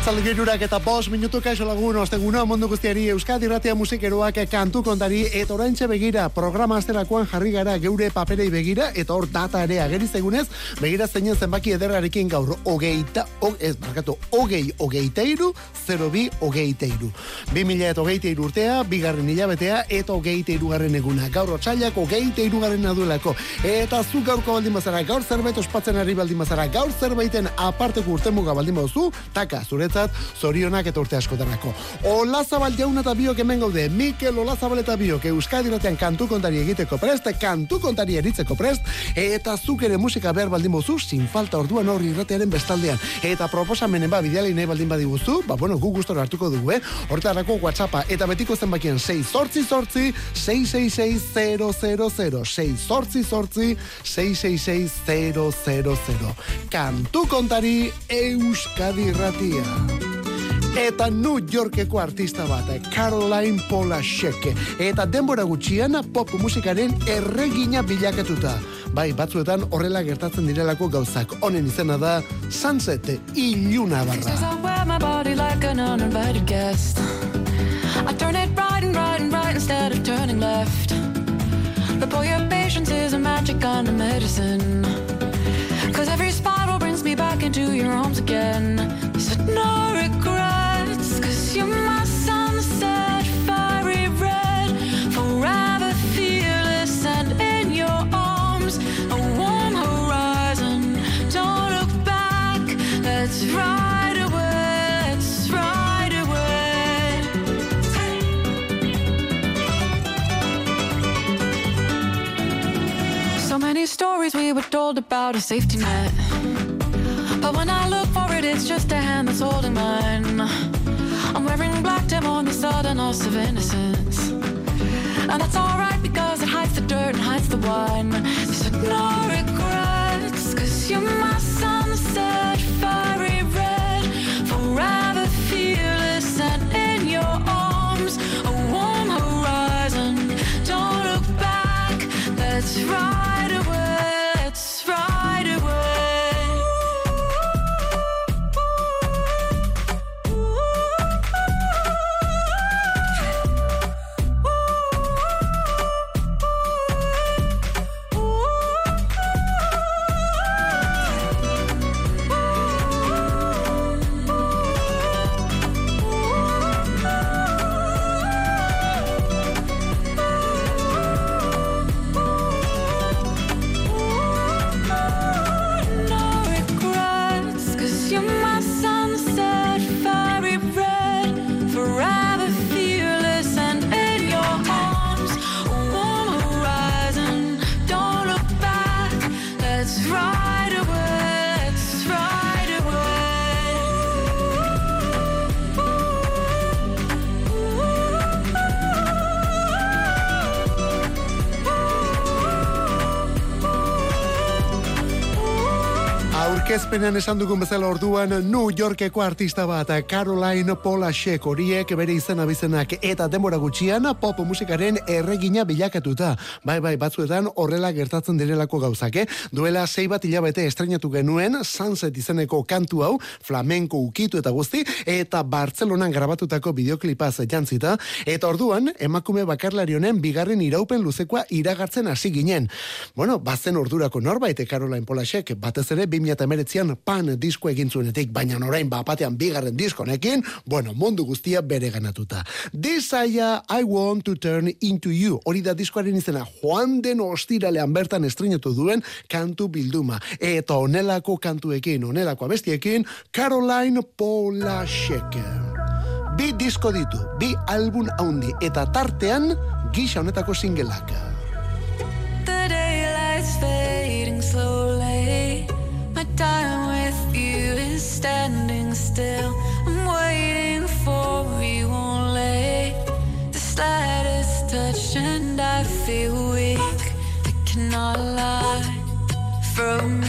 Arratzalde girurak eta bos minutu kaixo lagun, osteguna mundu guztiari Euskadi Ratia musikeroak kantu kontari eta oraintxe begira programa asterakoan jarri gara geure paperei begira eta hor data ere ageriz egunez, begira zeinen zenbaki ederrarekin gaur hogeita, o, ez, markatu, hogei hogeita iru, 0 bi hogeita iru. Bi mila eta hogeita iru urtea, bigarren hilabetea eta hogeita iru garren eguna. Gaur otxailak hogeita iru garren. Eta zu gaurko baldin bazara, gaur zerbait ospatzen ari baldin bazara, gaur zerbaiten aparteko urtemuga baldin baduzu, taka, zuretzat, zorionak eta urte askotarako. Olazabal jauna eta biok hemen gaude, Mikel Olazabal eta biok, Euskadi ratean kantu kontari egiteko prest, kantu kontari eritzeko prest, eta zuk ere musika behar baldin bozu, sin falta orduan horri irratearen bestaldean. Eta proposamenen ba, bideali nahi baldin badiguzu, ba, bueno, gu gustora hartuko dugu, eh? Hortarako WhatsAppa, eta betiko zenbakien 6 sortzi sortzi, 666 6 sortzi sortzi, 666 Kantu kontari Euskadi irratia. Eta New Yorkeko artista bat, Caroline Polashek. Eta denbora gutxian pop musikaren erregina bilakatuta. Bai, batzuetan horrela gertatzen direlako gauzak. Honen izena da Sunset Iluna barra. I turn it right and right and right instead of turning left. But boy, your patience is a magic kind of medicine. Cause every spiral brings me back into your arms again. Stories we were told about a safety net. But when I look for it's just a hand that's holding mine. I'm wearing black to mourn the sudden loss of innocence. And that's alright because it hides the dirt and hides the wine. Said no regrets, cause you're my sunset, fiery red, forever fearless and in your arms, a warm horizon. Don't look back, let's ride Aurkezpenean esan dugun bezala orduan New Yorkeko artista bat Caroline Polashek horiek bere izena bizenak eta denbora gutxian pop musikaren erregina bilakatuta. Bai, bai, batzuetan horrela gertatzen direlako gauzak, eh? Duela sei bat hilabete estrenatu genuen Sunset izeneko kantu hau, flamenko ukitu eta guzti, eta Bartzelonan grabatutako bideoklipaz jantzita, eta orduan emakume bakarlari honen bigarren iraupen luzekoa iragartzen hasi ginen. Bueno, bazen ordurako norbait Caroline Polashek, batez ere 2019an pan disko egin zuenetik, baina orain bapatean bigarren diskonekin, bueno, mundu guztia bere ganatuta. Desire I want to turn into you. Hori da diskoaren izena Juan den ostiralean bertan estrenatu duen kantu bilduma. Eta onelako kantuekin, onelako abestiekin, Caroline Polashek. Bi disko ditu, bi album haundi, eta tartean gisa honetako singelak. Standing still. I'm waiting for you only. The slightest touch and I feel weak. I cannot lie. From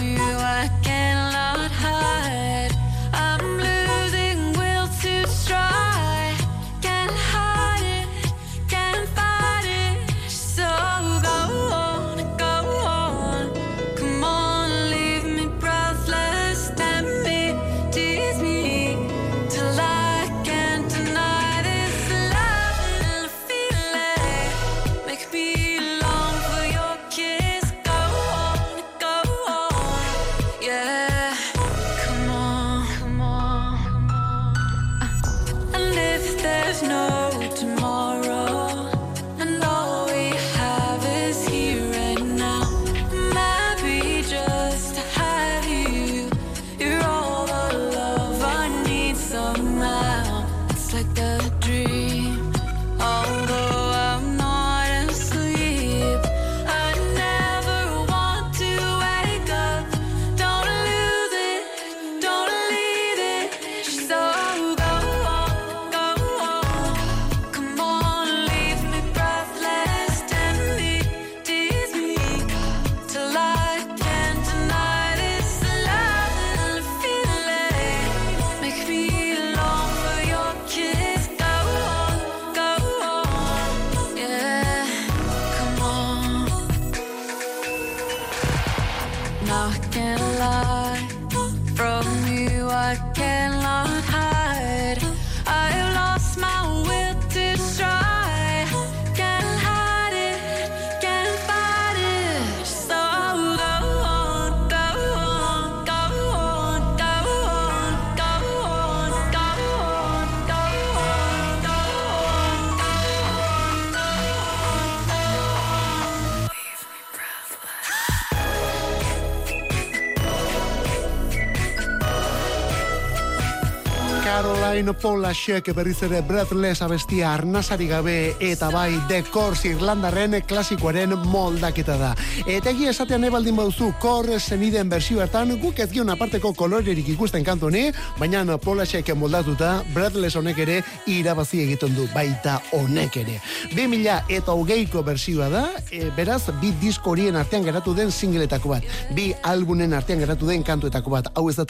Polashek berriz ere Breathless abestia arnasari gabe eta bai The Course Irlandarren klasikoaren moldaketa da. Eta egia esatean ebaldin bauzu kor zeniden bersio hartan guk ez gion aparteko kolorerik ikusten kantu honi, baina Polashek moldatuta Breathless honek ere irabazi egiten du baita honek ere. 2000 eta hogeiko bersioa da, e, beraz bi disko horien artean geratu den singletako bat, bi albunen artean geratu den kantuetako bat, hau ez da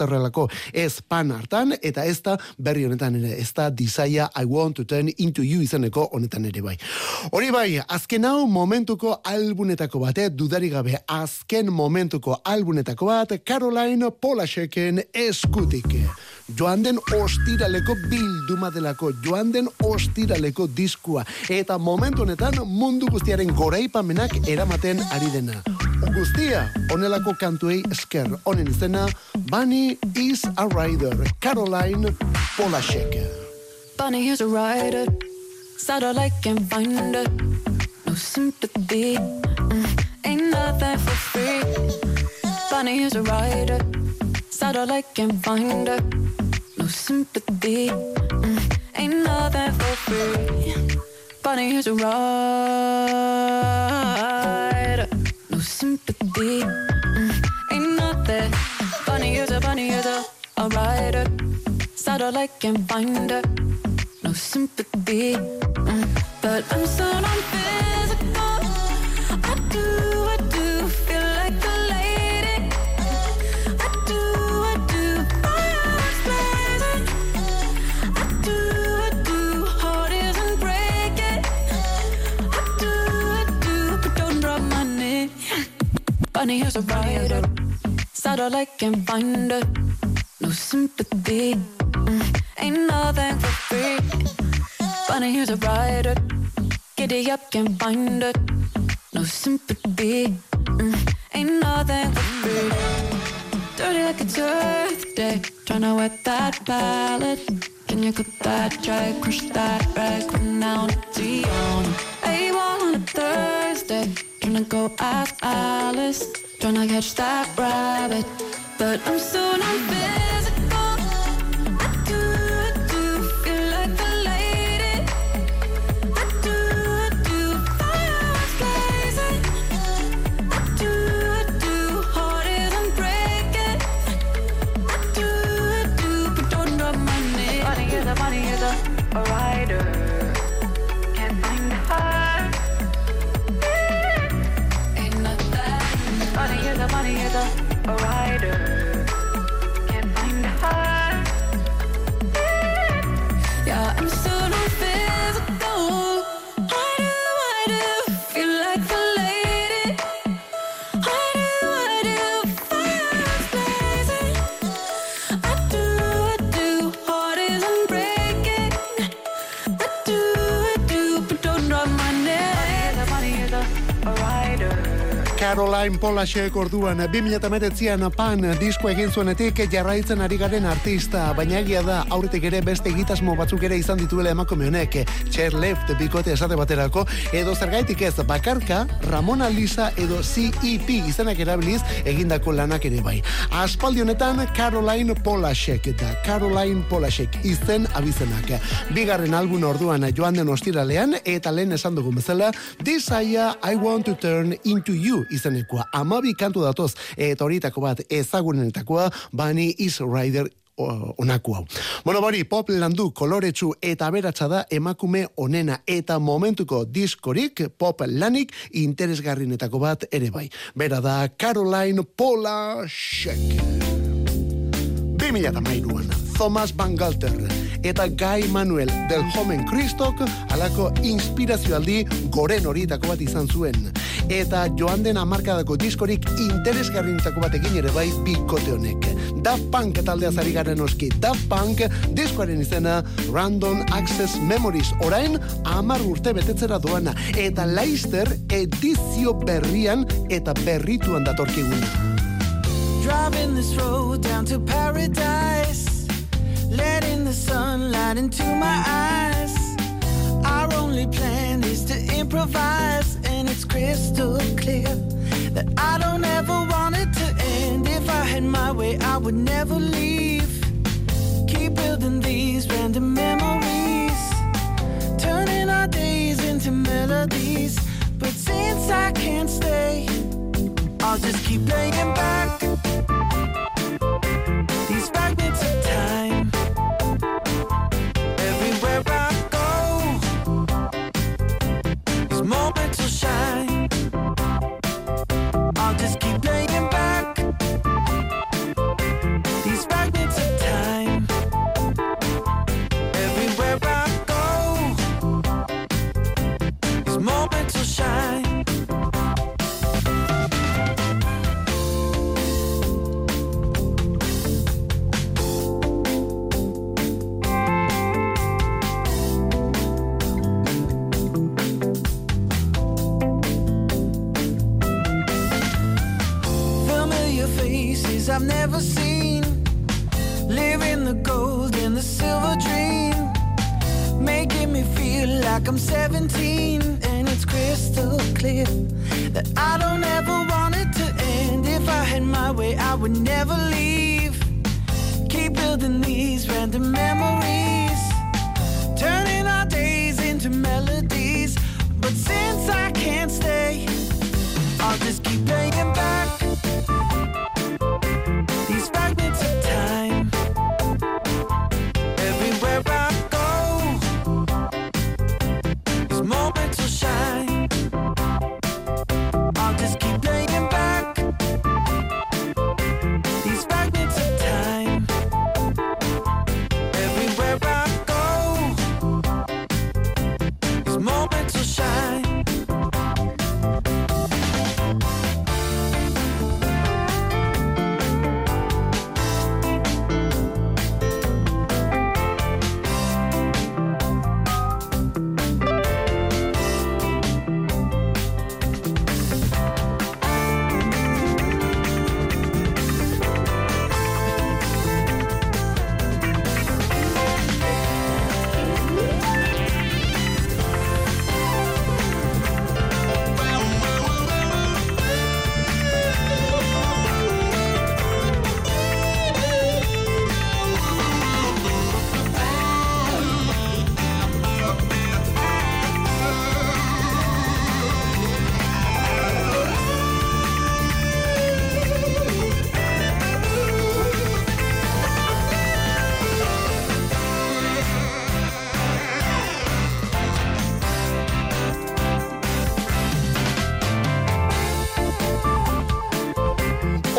ez pan hartan, eta ez da berri honetan ere, ez da Desire I Want to Turn Into You izeneko honetan ere bai. Hori bai, azken hau momentuko albunetako bat, eh, dudari gabe, azken momentuko albunetako bat, Caroline Polasheken eskutik. Joan den ostiraleko bilduma delako, joan den ostiraleko diskua, eta momentu honetan mundu guztiaren goraipamenak eramaten ari dena. Guztia, onelako kantuei esker, honen izena, Bunny is a Rider, Caroline Polashek. Bunny is a rider, satellite can find her. No sympathy, mm, ain't nothing for free. Bunny is a rider, satellite can find her. No sympathy, mm, ain't nothing for free. Bunny is a rider, no sympathy, mm, ain't nothing. Bunny is a bunny is a, a rider satellite can find her. No sympathy, mm, but I'm so non-physical. Bunny has a rider, satellite can find her. No sympathy, mm, ain't nothing for free. Funny here's a rider, giddy up, can't find her. No sympathy, mm, ain't nothing for free. Dirty like it's Earth Day, tryna wet that palette. Can you cut that dry, crush that rag, run down to on A1 on a Thursday, tryna go ask Alice, tryna catch that rabbit. But I'm so not physical. Caroline Polashek orduan 2019an pan disko egin zuenetik jarraitzen ari garen artista, baina egia da aurretik ere beste egitasmo batzuk ere izan dituela emakume honek, Cher Left bikote esate baterako, edo zergaitik ez bakarka Ramona Lisa edo CEP izenak erabiliz egindako lanak ere bai. Aspaldi honetan Caroline Polashek da Caroline Polashek izen abizenak. Bigarren album orduan joan den ostiralean eta lehen esan dugun bezala Desire I Want to Turn Into You izenekoa. Amabi kantu datoz eta horietako bat ezagunenetakoa Bunny is Rider onako hau. Bueno, bori, pop landu koloretsu eta aberatsa da emakume onena eta momentuko diskorik pop lanik interesgarrinetako bat ere bai. Bera da Caroline Polashek. 2008an, Thomas Van Galter, eta Guy Manuel del Homen Kristok alako inspirazioaldi goren horietako bat izan zuen. Eta joan den amarkadako diskorik interesgarrintako batekin ere bai bikote honek. Daft Punk taldea zari garen oski. Daft Punk diskoaren izena Random Access Memories. Orain, amar urte betetzera doana. Eta Leister edizio berrian eta berrituan datorkigun. Driving this road down to paradise. Letting the sunlight into my eyes. Our only plan is to improvise And it's crystal clear That I don't ever want it to end. If I had my way I would never leave. Keep building these random memories Turning our days into melodies. But since I can't stay I'll just keep playing back these fragments of time. I've never seen. Living the gold and the silver dream. Making me feel like I'm 17. And it's crystal clear that I don't ever want it to end. If I had my way, I would never leave. Keep building these random memories.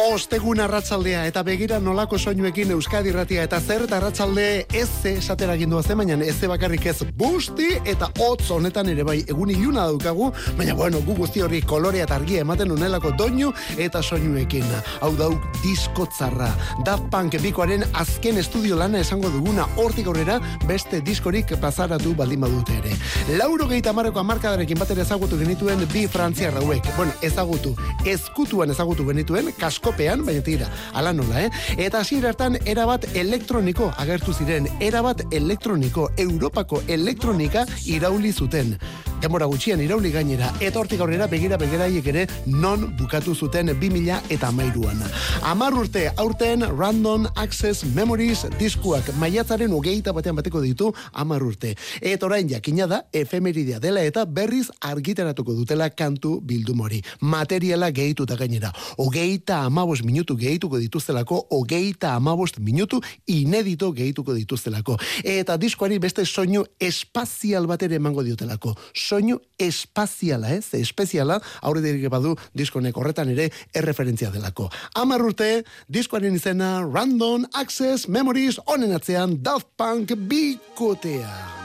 Ostegun arratsaldea eta begira nolako soinuekin Euskadi Irratia eta zer eta arratsalde ez esatera gindua zen, baina ez bakarrik ez busti eta hotz honetan ere bai egun iluna daukagu, baina bueno, gu guzti hori kolorea eta argia ematen unelako doinu eta soinuekin. Hau dauk diskotzarra. Daft Punk bikoaren azken estudio lana esango duguna hortik aurrera beste diskorik plazaratu baldin badute ere. Lauro gehieta marreko amarkadarekin batera ezagutu genituen bi frantziar hauek. Bueno, ezagutu, ezkutuan ezagutu genituen, kaskopean, baina tira, ala nola, eh? Eta hasiera hartan erabat elektroniko agertu ziren, erabat elektroniko, Europako elektronika irauli zuten. Demora gutxian irauli gainera, eta hortik aurrera begira begeraiek ere non bukatu zuten 2000 eta amairuan. Amar urte, aurten Random Access Memories diskuak maiatzaren hogeita batean bateko ditu amar urte. Eta orain jakina da, efemeridia dela eta berriz argitaratuko dutela kantu bildumori. Materiala gehituta gainera. Hogeita amabos minutu gehituko dituztelako, hogeita amabost minutu inedito gehituko dituztelako. Eta diskoari beste soinu espazial bat ere emango diotelako. Soinu espaziala, ez? Espeziala, aurre dirik badu diskonek horretan ere erreferentzia delako. Amar urte, diskoaren izena Random Access Memories onen atzean Daft Punk bikotea.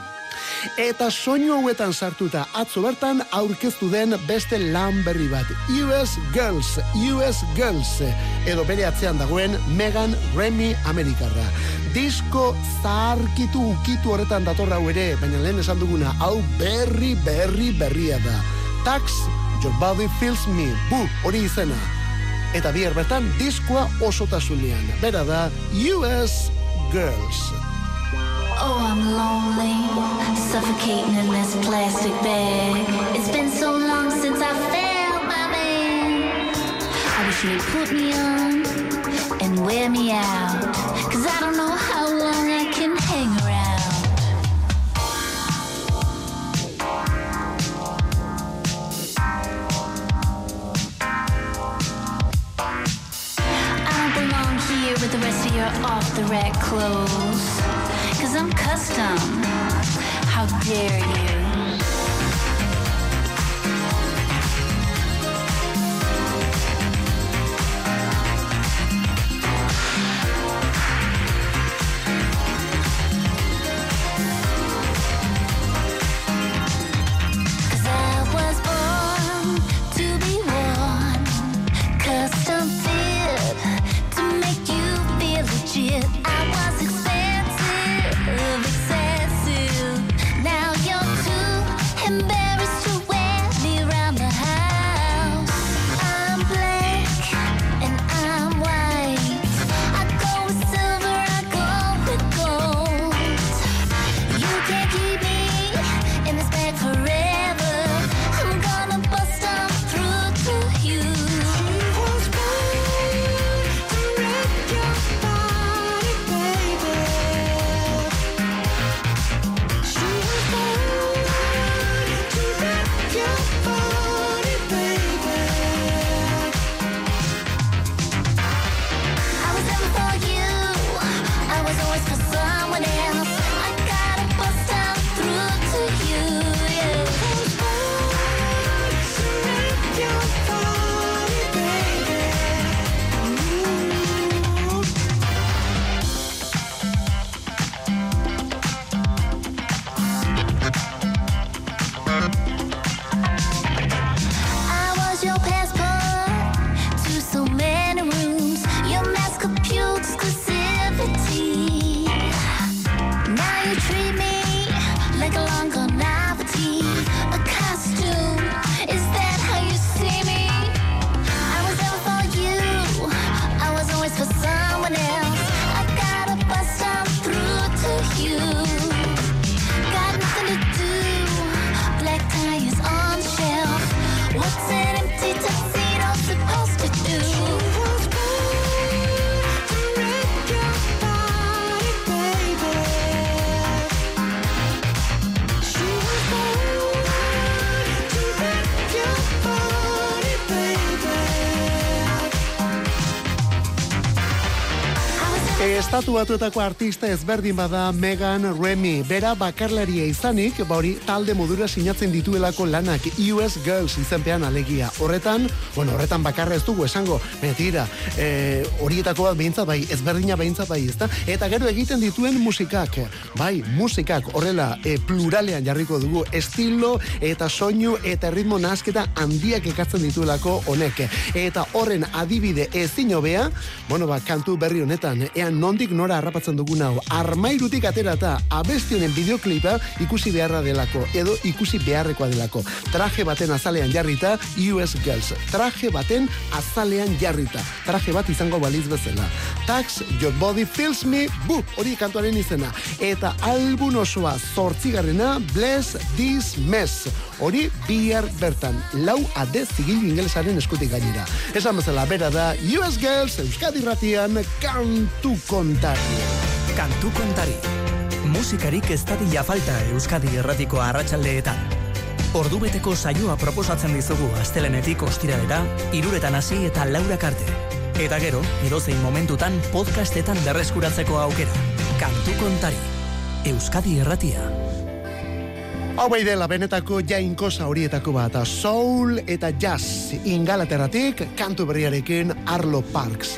Eta soinu hauetan sartuta atzo bertan aurkeztu den beste lan berri bat. US Girls, US Girls, edo bere atzean dagoen Megan Remy Amerikarra. Disko zarkitu ukitu horretan datorra hau ere, baina lehen esan duguna, hau berri, berri, berria da. Tax, Your Body Feels Me, bu, hori izena. Eta bihar bertan, diskoa osotasunean. Bera da, US Girls. Oh, I'm lonely, suffocating in this plastic bag. It's been so long since I felt my man. I wish you'd put me on and wear me out. Cause I don't know how long I can hang around. I don't belong here with the rest of your off the rack clothes. I'm custom. How dare you? Estatu batuetako artista ezberdin bada Megan Remy. Bera bakarlaria izanik, ba hori talde modura sinatzen dituelako lanak US Girls izenpean alegia. Horretan, bueno, horretan bakarra ez dugu esango, betira, e, horietako bat behintzat bai, ezberdina behintzat bai, ezta? Eta gero egiten dituen musikak, bai, musikak horrela e, pluralean jarriko dugu, estilo eta soinu eta ritmo nasketa handiak ekartzen dituelako honek. Eta horren adibide ezin hobea, bueno, ba, kantu berri honetan, ean nondik nora harrapatzen dugun hau, armairutik aterata abesti honen bideoklipa ikusi beharra delako, edo ikusi beharrekoa delako. Traje baten azalean jarrita, US Girls. Traje baten azalean jarrita. Traje bat izango baliz bezala. Tax, Your Body Feels Me, bu, hori kantuaren izena. Eta album osoa zortzigarrena, Bless This Mess. Hori bihar bertan, lau ade zigil ingelesaren eskutik gainera. Esan bezala, bera da, US Girls, Euskadi Ratian, kantu kontari. Kantu kontari. Musikarik ez dadila falta Euskadi erratiko arratsaldeetan. Ordubeteko saioa proposatzen dizugu astelenetik ostiralera, iruretan hasi eta laurak arte. Eta gero, edozein momentutan podcastetan berreskuratzeko aukera. Kantu kontari. Euskadi erratia. Hau bai dela benetako jainkosa horietako bat, soul eta jazz ingalateratik kantu berriarekin Arlo Parks.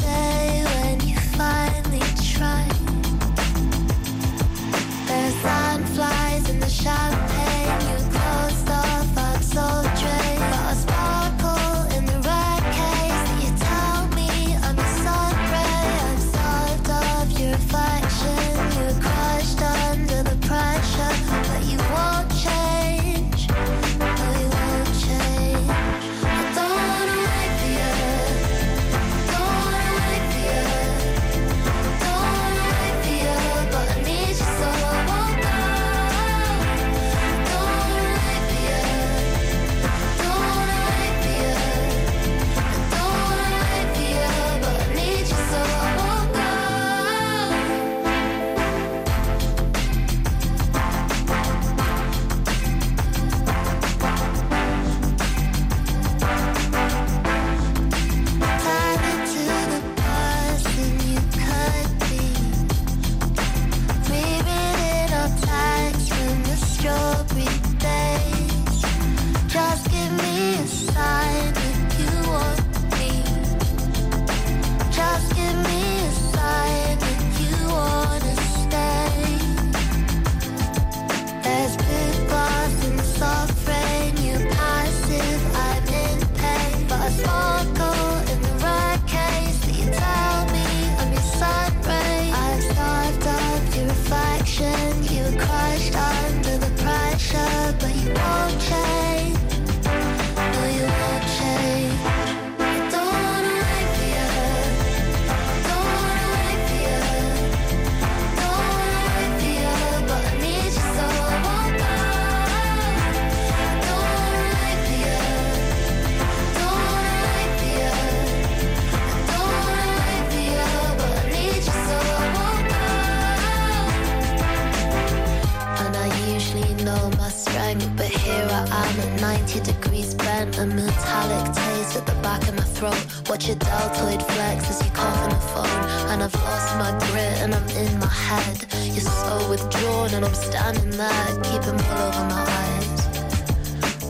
throat. Watch your deltoid flex as you cough on the phone, and I've lost my grit and I'm in my head. You're so withdrawn, and I'm standing there, keeping wool over my eyes,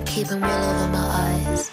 keeping wool over my eyes.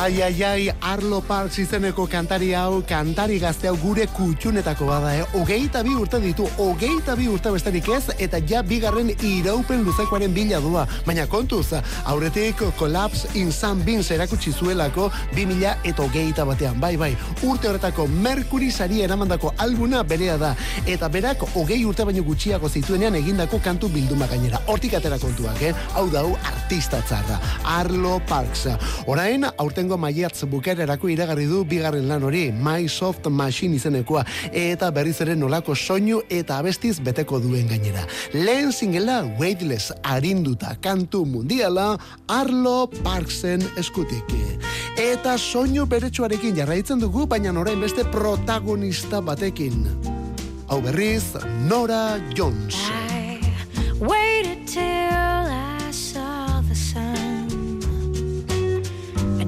Ai, ai, ai, Arlo Parks izeneko kantari hau, kantari gazte hau gure kutxunetako bada, eh? Ogeita bi urte ditu, ogeita bi urte besterik ez, eta ja bigarren iraupen luzekoaren bila dua. Baina kontuz, aurretik Collapse in San Beans erakutsi zuelako 2000 eta ogeita batean. Bai, bai, urte horretako Mercury sari eramandako albuna berea da. Eta berak hogei urte baino gutxiago zituenean egindako kantu bilduma gainera. Hortik atera kontuak, eh? Hau da, hau artista txarra. Arlo Parks. Orain, aurtengo maiatz bukererako iragarri du bigarren lan hori, My Soft Machine izenekoa, eta berriz ere nolako soinu eta abestiz beteko duen gainera. Lehen singela, Weightless arinduta kantu mundiala, Arlo Parksen eskutik. Eta soinu beretsuarekin jarraitzen dugu, baina orain beste protagonista batekin. Hau berriz, Nora Jones. I waited till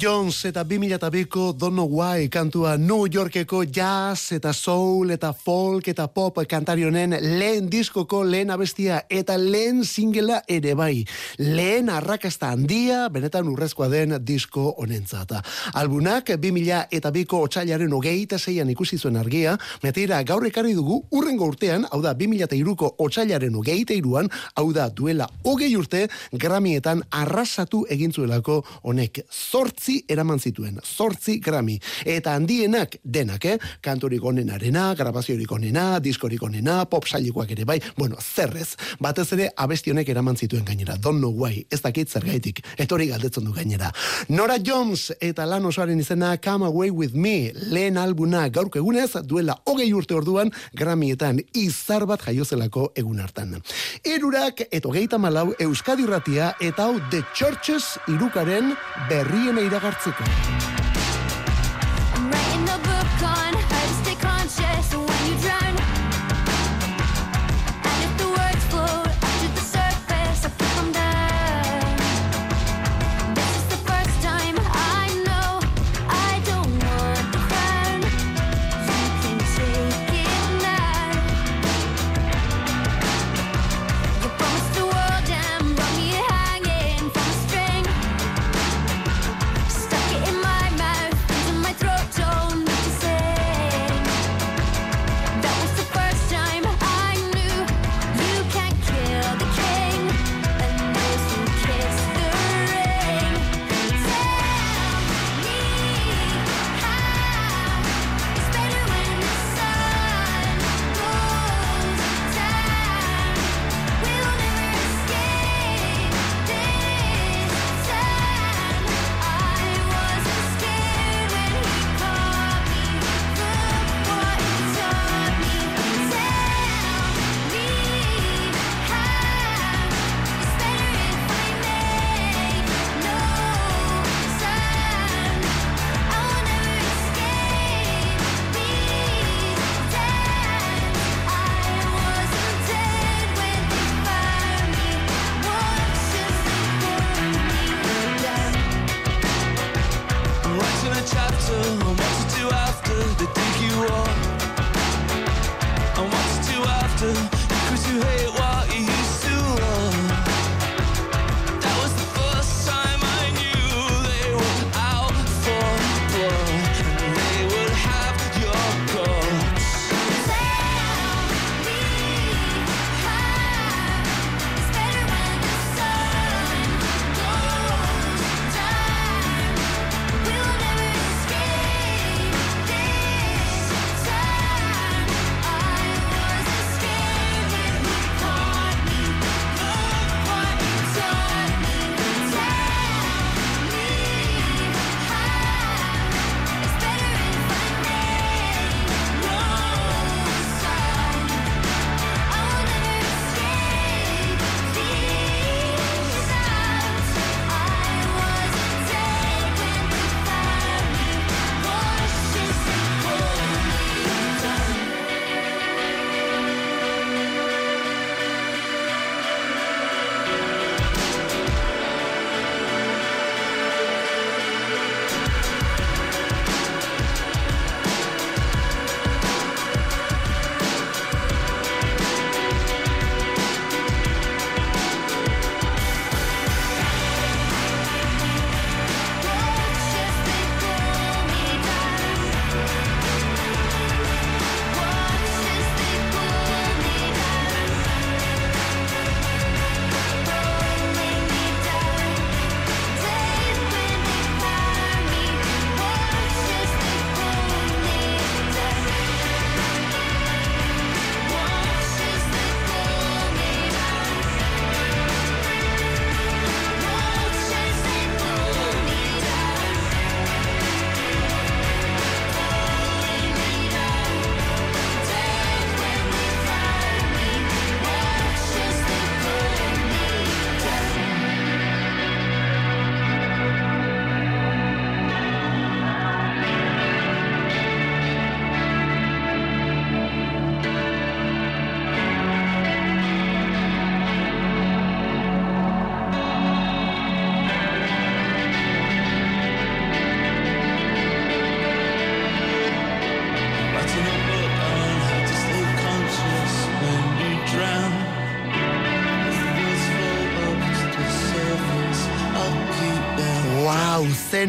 Jones eta 2002ko Don't Know Why kantua New Yorkeko jazz eta soul eta folk eta pop kantarionen lehen diskoko lehen abestia eta lehen singela ere bai. Lehen arrakasta handia benetan urrezkoa den disko honentzata. Albunak 2000 eta biko otxailaren hogeita zeian ikusi zuen argia, metira gaur ekarri dugu urrengo urtean, hau da 2000 eta iruko otxailaren hogeita iruan, hau da duela hogei urte, Grammyetan arrasatu egin zuelako honek zortzi eraman zituen, zortzi Grammy. Eta handienak denak, eh? Kantorik onenarena, grabaziorik onena, diskorik onena, pop sailikoak ere bai, bueno, zerrez. Batez ere abesti honek eraman zituen gainera. Don't know why, ez dakit zergaitik. Etori galdetzen du gainera. Nora Jones eta lan osoaren izena Come Away With Me, lehen albuna gaurko egunez, duela hogei urte orduan, Grammyetan izar bat jaiozelako egun hartan. Erurak eta hogeita malau Euskadi Ratia eta hau The Churches irukaren berriena iragartzeko.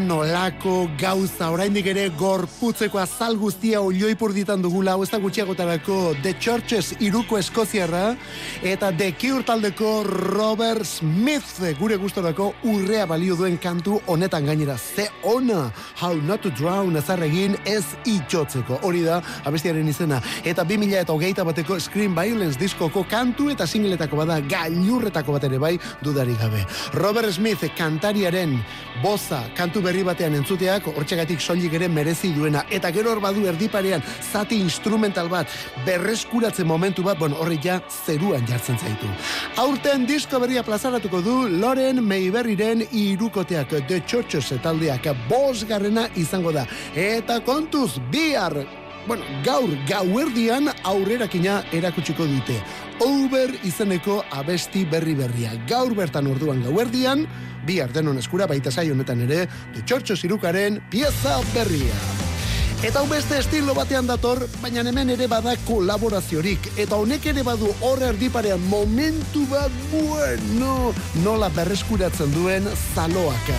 Nolako gauza. Oraindik ere gorputzeko azal guztia olioipur ditan dugula. Hau ez da gutxiagotarako The Churches iruko eskoziarra eta The Cure taldeko Robert Smith. Gure gustorako urrea balio duen kantu honetan gainera. Ze ona How Not to Drown ezarregin ez itxotzeko. Hori da abestiaren izena. Eta 2000 eta hogeita bateko Scream Violence diskoko kantu eta singletako bada gailurretako bat ere bai dudarik gabe. Robert Smith kantariaren boza kantu berri batean entzuteak hortxegatik soilik ere merezi duena eta gero hor badu erdiparean zati instrumental bat berreskuratzen momentu bat bon horri ja zeruan jartzen zaitu aurten disko berria plazaratuko du Loren Mayberryren irukoteak The Churches taldeak bosgarrena izango da eta kontuz bihar Bueno, gaur gauerdian aurrerakina erakutsiko dute. Over izeneko abesti berri berria. Gaur bertan orduan gauerdian, bihar denon eskura baita zai honetan ere, de txortxo zirukaren pieza berria. Eta hau beste estilo batean dator, baina hemen ere bada kolaboraziorik. Eta honek ere badu hor erdiparean momentu bat bueno, nola berreskuratzen duen zaloaka.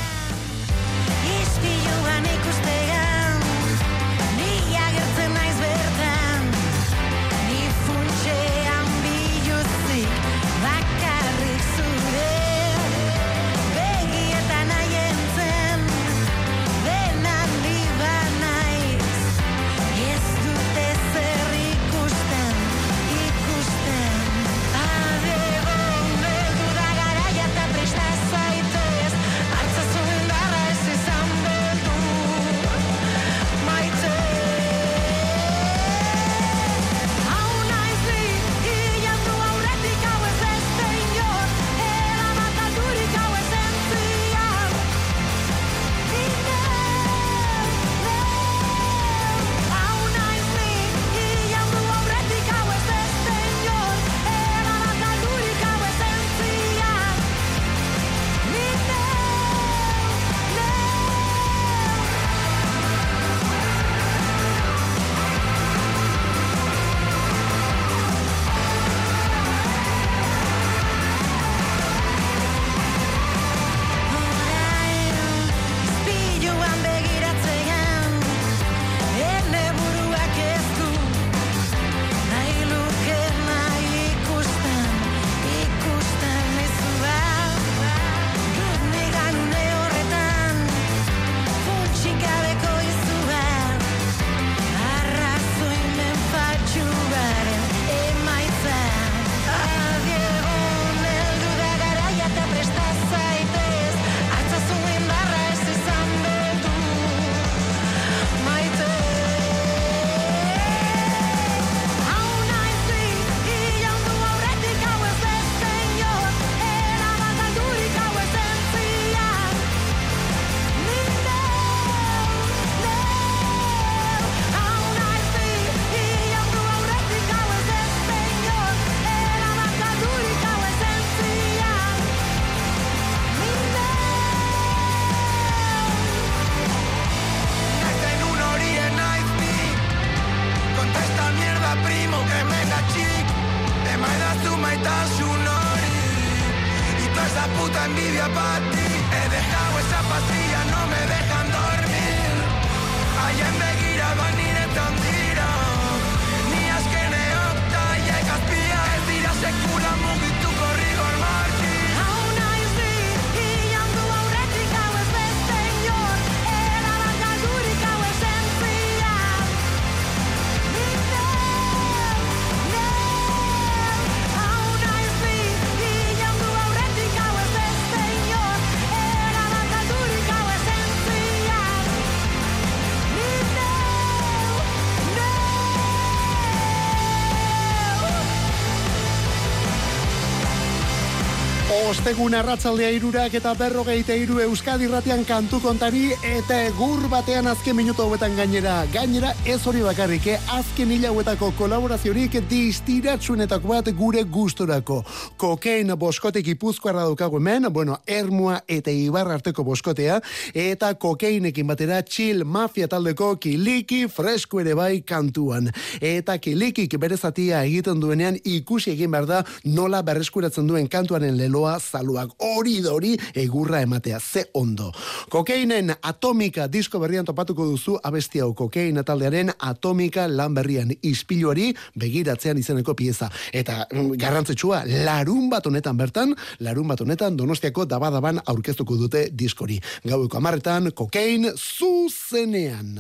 Ostegun arratzaldea irurak eta berrogeite iru Euskadi irratian kantu kontari eta egur batean azken minutu hauetan gainera. Gainera ez hori bakarrik, eh? azken hilauetako kolaboraziorik distiratsuenetako bat gure gustorako. Kokein boskotek ipuzkoarra daukagu hemen, bueno, Ermua eta Ibarra arteko boskotea, eta kokeinekin batera chill mafia taldeko kiliki fresko ere bai kantuan. Eta kilikik bere zatia egiten duenean ikusi egin behar da nola berreskuratzen duen kantuaren leloa zaluak hori dori egurra ematea, ze ondo. Kokeinen atomika disko berrian topatuko duzu abesti hau kokeina taldearen atomika lan berrian ispiluari begiratzean izeneko pieza. Eta mm, garrantzitsua, larun bat honetan bertan, larun bat honetan donostiako dabadaban aurkeztuko dute diskori. Gaueko amarretan, kokein zuzenean.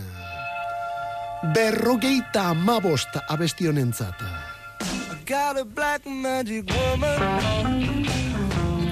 Berrogeita amabost abesti honentzat. Got a black magic woman.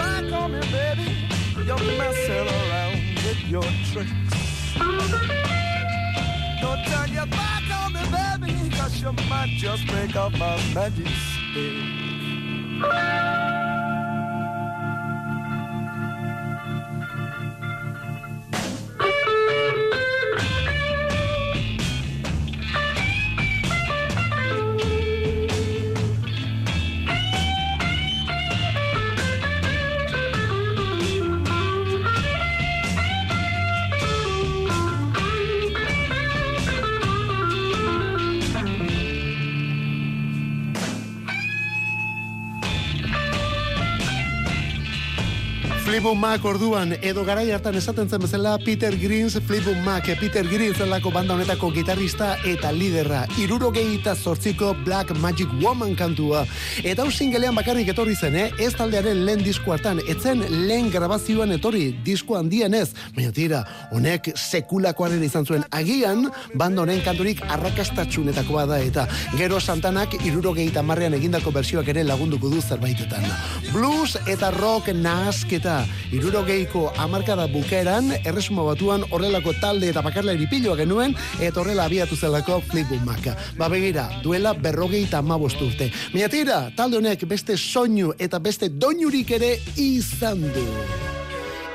back on me, baby. You're messing around with your tricks. Don't turn your back on me, baby, cause you might just break up my magic stick. Fleetwood Mac orduan edo garai hartan esaten zen bezala Peter Greens Fleetwood Mac Peter Greens zelako banda honetako gitarrista eta liderra irurogeita zortziko Black Magic Woman kantua eta hau singelean bakarrik etorri zen eh? ez taldearen lehen disko hartan etzen lehen grabazioan etorri disko handien ez baina tira honek sekulakoaren izan zuen agian banda honen kanturik arrakastatxunetako bada eta gero Santanak irurogeita marrean egindako bersioak ere lagunduko du zerbaitetan blues eta rock nahasketa irurogeiko amarkada bukeran erresuma batuan horrelako talde eta bakarlairi piloa genuen eta horrela abiatu zelako Fleetwood Mac. Ba begira, duela berrogeita amabost urte. Mila tira, talde honek beste soinu eta beste doinurik ere izan du.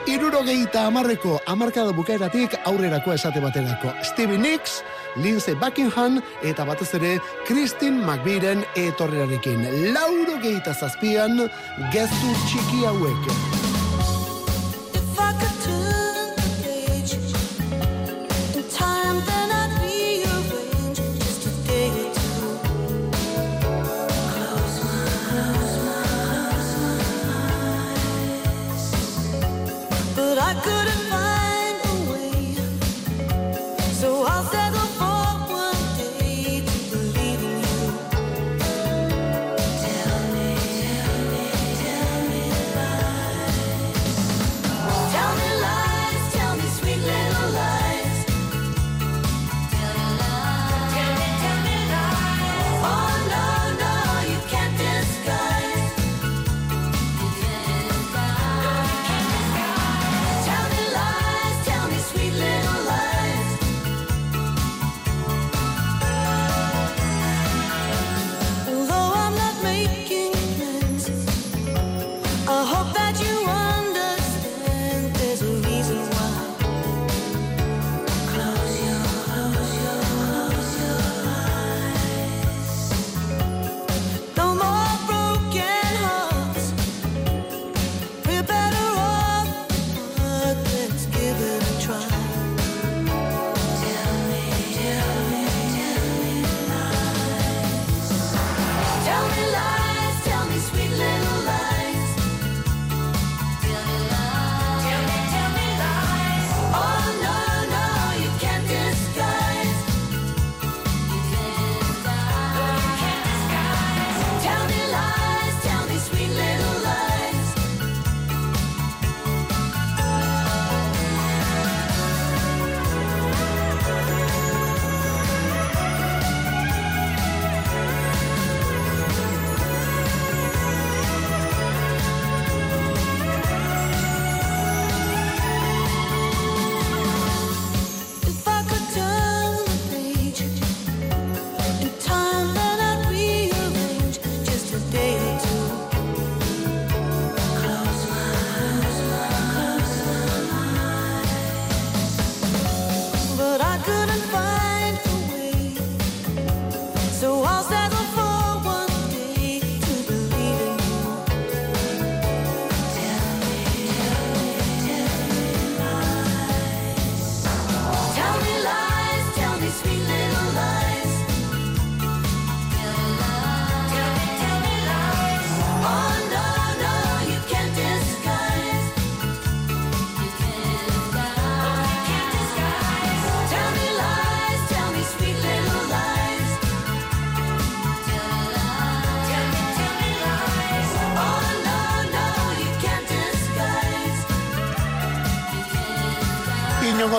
Irurogeita amarreko amarkada bukaeratik aurrerako esate baterako. Stevie Nicks, Lindsey Buckingham eta batez ere Christine McVieren etorrerarekin. Laurogeita zazpian, gezu txiki hauek.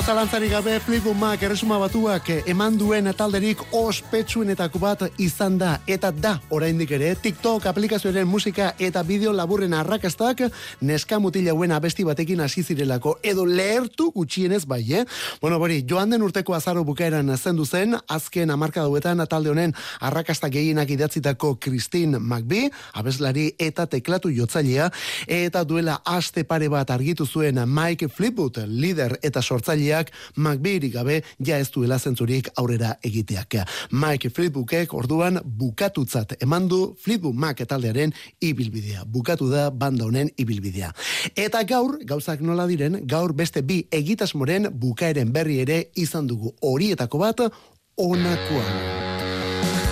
Inongo zalantzari gabe Mac erresuma batuak eman duen talderik ospetsuenetako bat izan da eta da oraindik ere TikTok aplikazioaren musika eta bideo laburren arrakastak neska mutila hauen abesti batekin hasi zirelako edo lehertu gutxienez bai, eh? Bueno, bori, joan den urteko azaro bukaeran zendu zen, azken amarka dauetan talde honen arrakasta gehienak idatzitako Christine McBee, abeslari eta teklatu jotzailea, eta duela aste pare bat argitu zuen Mike Flipwood, lider eta sortzaileak McBeerik gabe ja ez duela zentzurik aurrera egiteak. Mike Flipwoodek orduan bukatutzat eman du Fleetwood Mac taldearen ibilbidea. Bukatu da banda honen ibilbidea. Eta gaur, gauzak nola diren, gaur beste bi egitasmoren bukaeren berri ere izan dugu horietako bat onakoa.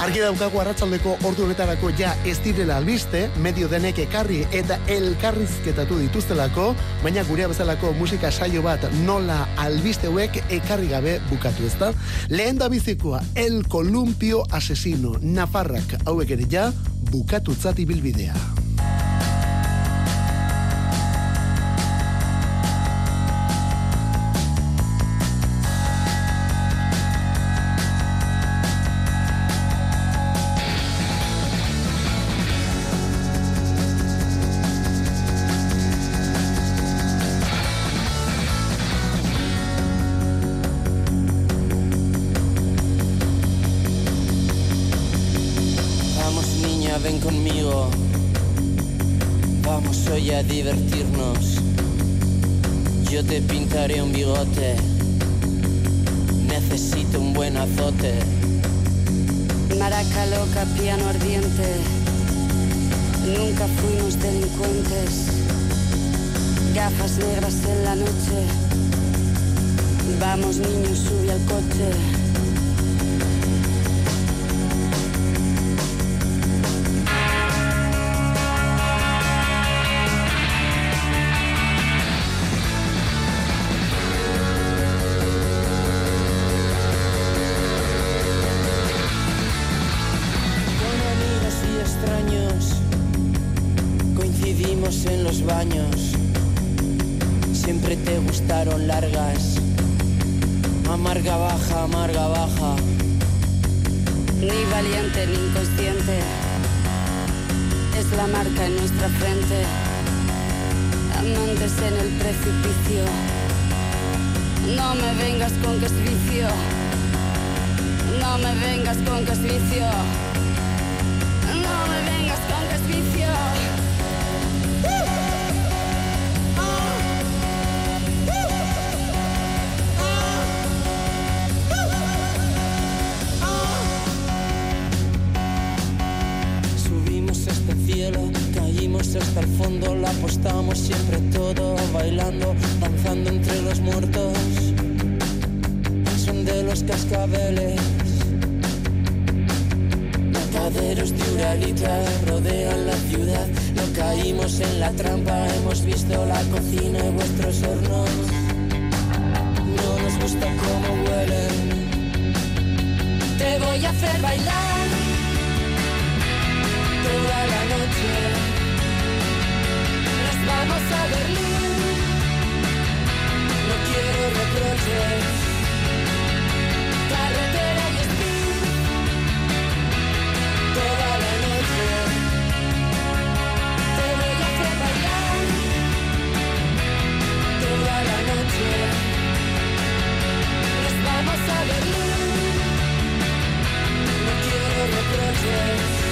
Argi daukagu arratsaldeko ordu honetarako ja ez direla albiste, medio denek ekarri eta elkarrizketatu dituztelako, baina gurea bezalako musika saio bat nola albiste hauek ekarri gabe bukatu ezta. Lehen da bizikoa, El Columpio Asesino, Nafarrak hauek ere ja bukatutzat ibilbidea. inocente. Nunca fuimos delincuentes. Gafas negras en la noche. Vamos niños, sube al coche. Bailar toda la noche. Nos vamos a Berlín. No quiero reproches. Carretera the dress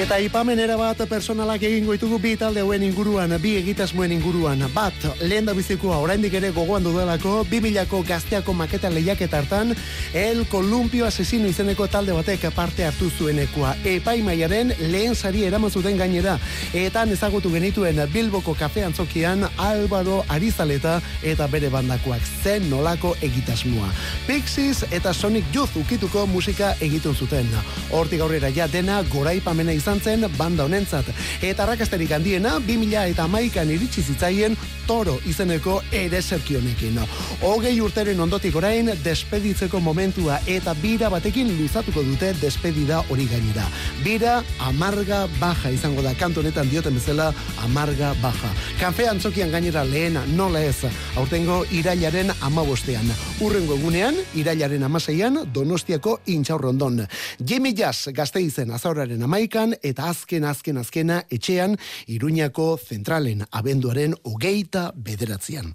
Eta ipamenera bat personalak egingo ditugu bi talde hauen inguruan, bi egitasmoen inguruan. Bat, lehen da bizikoa oraindik ere gogoan dudalako, 2000ko gazteako maketa lehiaketa hartan, El Columpio Asesino izeneko talde batek parte hartu zuenekoa. Epaimaiaren lehen sari eraman zuten gainera. Eta ezagutu genituen Bilboko kafe antzokian Álvaro Arizaleta eta bere bandakoak zen nolako egitasmoa. Pixies eta Sonic Youth ukituko musika egiten zuten. Hortik aurrera ja dena goraipamena izan zen banda honentzat. Eta arrakasterik handiena, 2000 eta amaikan iritsi zitzaien toro izeneko ere honekin. Hogei urteren ondotik orain, despeditzeko momentua eta bira batekin luzatuko dute despedida hori gainera. Bira amarga baja izango da, kantu honetan dioten bezala amarga baja. Kafe antzokian gainera lehena, nola ez, aurtengo irailaren amabostean. Urrengo egunean, irailaren amaseian, donostiako intxaurrondon. Jimmy Jazz gazte izen azauraren amaikan, eta azken, azken, azkena, etxean, Iruñako zentralen abenduaren hogeita bederatzean.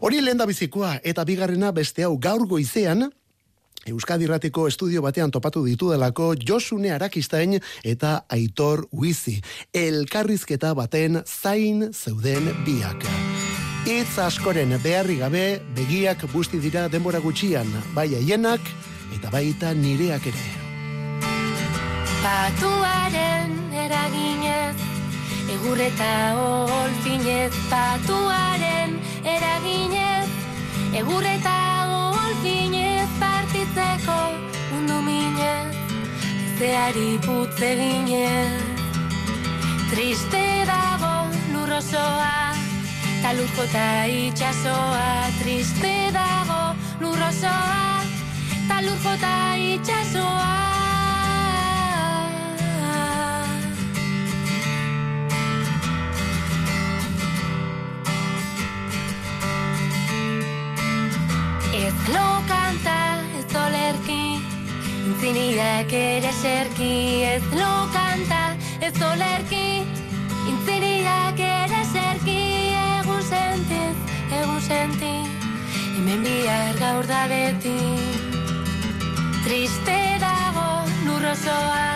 Hori lehen da bizikoa, eta bigarrena beste hau gaur goizean, Euskadi Ratiko estudio batean topatu ditudelako Josune Arakistain eta Aitor Huizi. Elkarrizketa baten zain zeuden biak. Itz askoren beharri gabe begiak busti dira denbora gutxian, bai haienak eta baita nireak ere. Patuaren eraginez, egurreta olfinez, patuaren eraginez, egurreta olfinez, partitzeko mundu minez, zeari putze ginez. Triste dago lurrosoa, ta lurko ta itxasoa, triste dago lurrosoa, ta lurko ta itxasoa. Lo kanta, ez olerki, intziniak ere serki. Ez lo kanta, ez olerki, intziniak ere serki. Egun sentiz, egun senti, hemen bihar gaur da beti. Triste dago lurrosoa,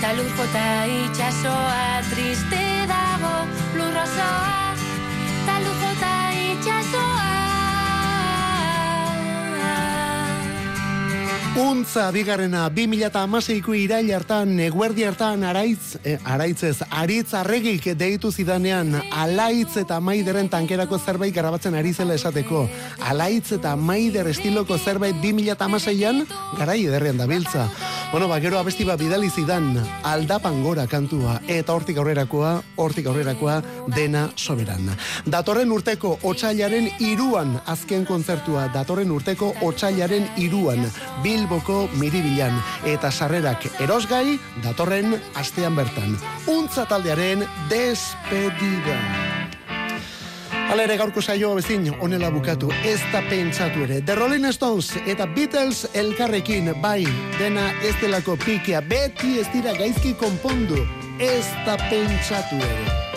ta lurko ta itxasoa. Triste dago lurrosoa, ta lurko ta itxasoa. Untza bigarrena 2016ko irail hartan eguerdi hartan araitz, eh, araitzez, aritz arregik deitu zidanean alaitz eta maideren tankerako zerbait garabatzen ari zela esateko. Alaitz eta maider estiloko zerbait 2016an garai ederrean dabiltza. Bueno, ba, gero abesti bat bidali zidan aldapan gora kantua eta hortik aurrerakoa, hortik aurrerakoa dena soberan. Datorren urteko otsailaren iruan azken kontzertua, datorren urteko otsailaren iruan Bilboko miribilan eta sarrerak erosgai datorren astean bertan. Untza taldearen despedida. Hala ere gaurko saioa bezin onela bukatu, ez da pentsatu ere. The Rolling Stones eta Beatles elkarrekin, bai, dena ez delako pikea, beti ez dira gaizki konpondu, ez da pentsatu ere.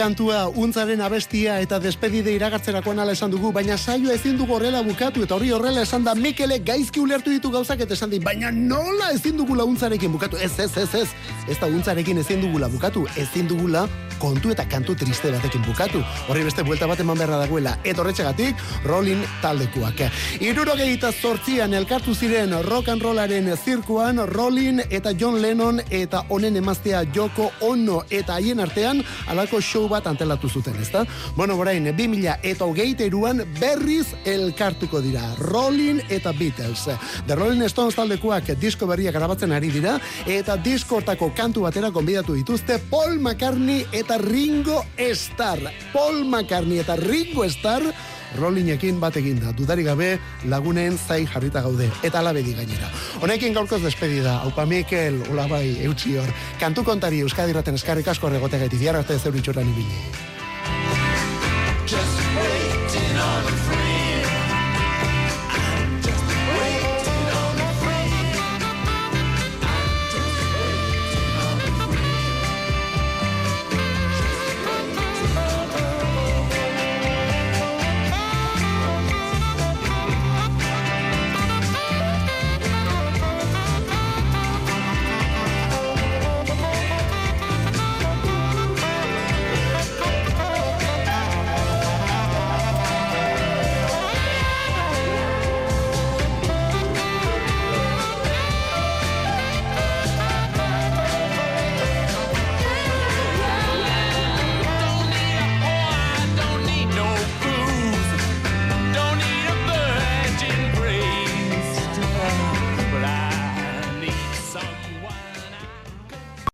Kantua, untzaren abestia eta despedide iragartzerakoan ala esan dugu, baina saio ezin dugu horrela bukatu, eta hori horrela esan da Mikele gaizki ulertu ditu gauzak eta esan di, baina nola ezin dugula untzarekin bukatu, ez, ez, ez, ez, ez da untzarekin ezin dugula bukatu, ezin dugula kontu eta kantu triste batekin bukatu. Horri beste buelta bat eman beharra dagoela. Eta horretxegatik, Rolling taldekuak. Irurogeita zortzian elkartu ziren rock and rollaren zirkuan, Rolling eta John Lennon eta honen emaztea Joko Ono eta haien artean alako show bat antelatu zuten, ezta? Bueno, orain, 2000 eta hogeita iruan berriz elkartuko dira. Rolling eta Beatles. The Rolling Stones taldekuak disko berriak grabatzen ari dira eta disko hortako kantu batera konbidatu dituzte Paul McCartney eta Ringo Starr. Paul McCartney eta Ringo Starr Rollingekin bat eginda, dudarik gabe lagunen zai jarrita gaude, eta alabedi gainera. Honekin gaurkoz despedida, haupa Mikel, hola bai, eutxi hor, kantu kontari Euskadi raten eskarrik asko erregote gaiti, diarra arte zeuritxoran ibili. Just waiting on a.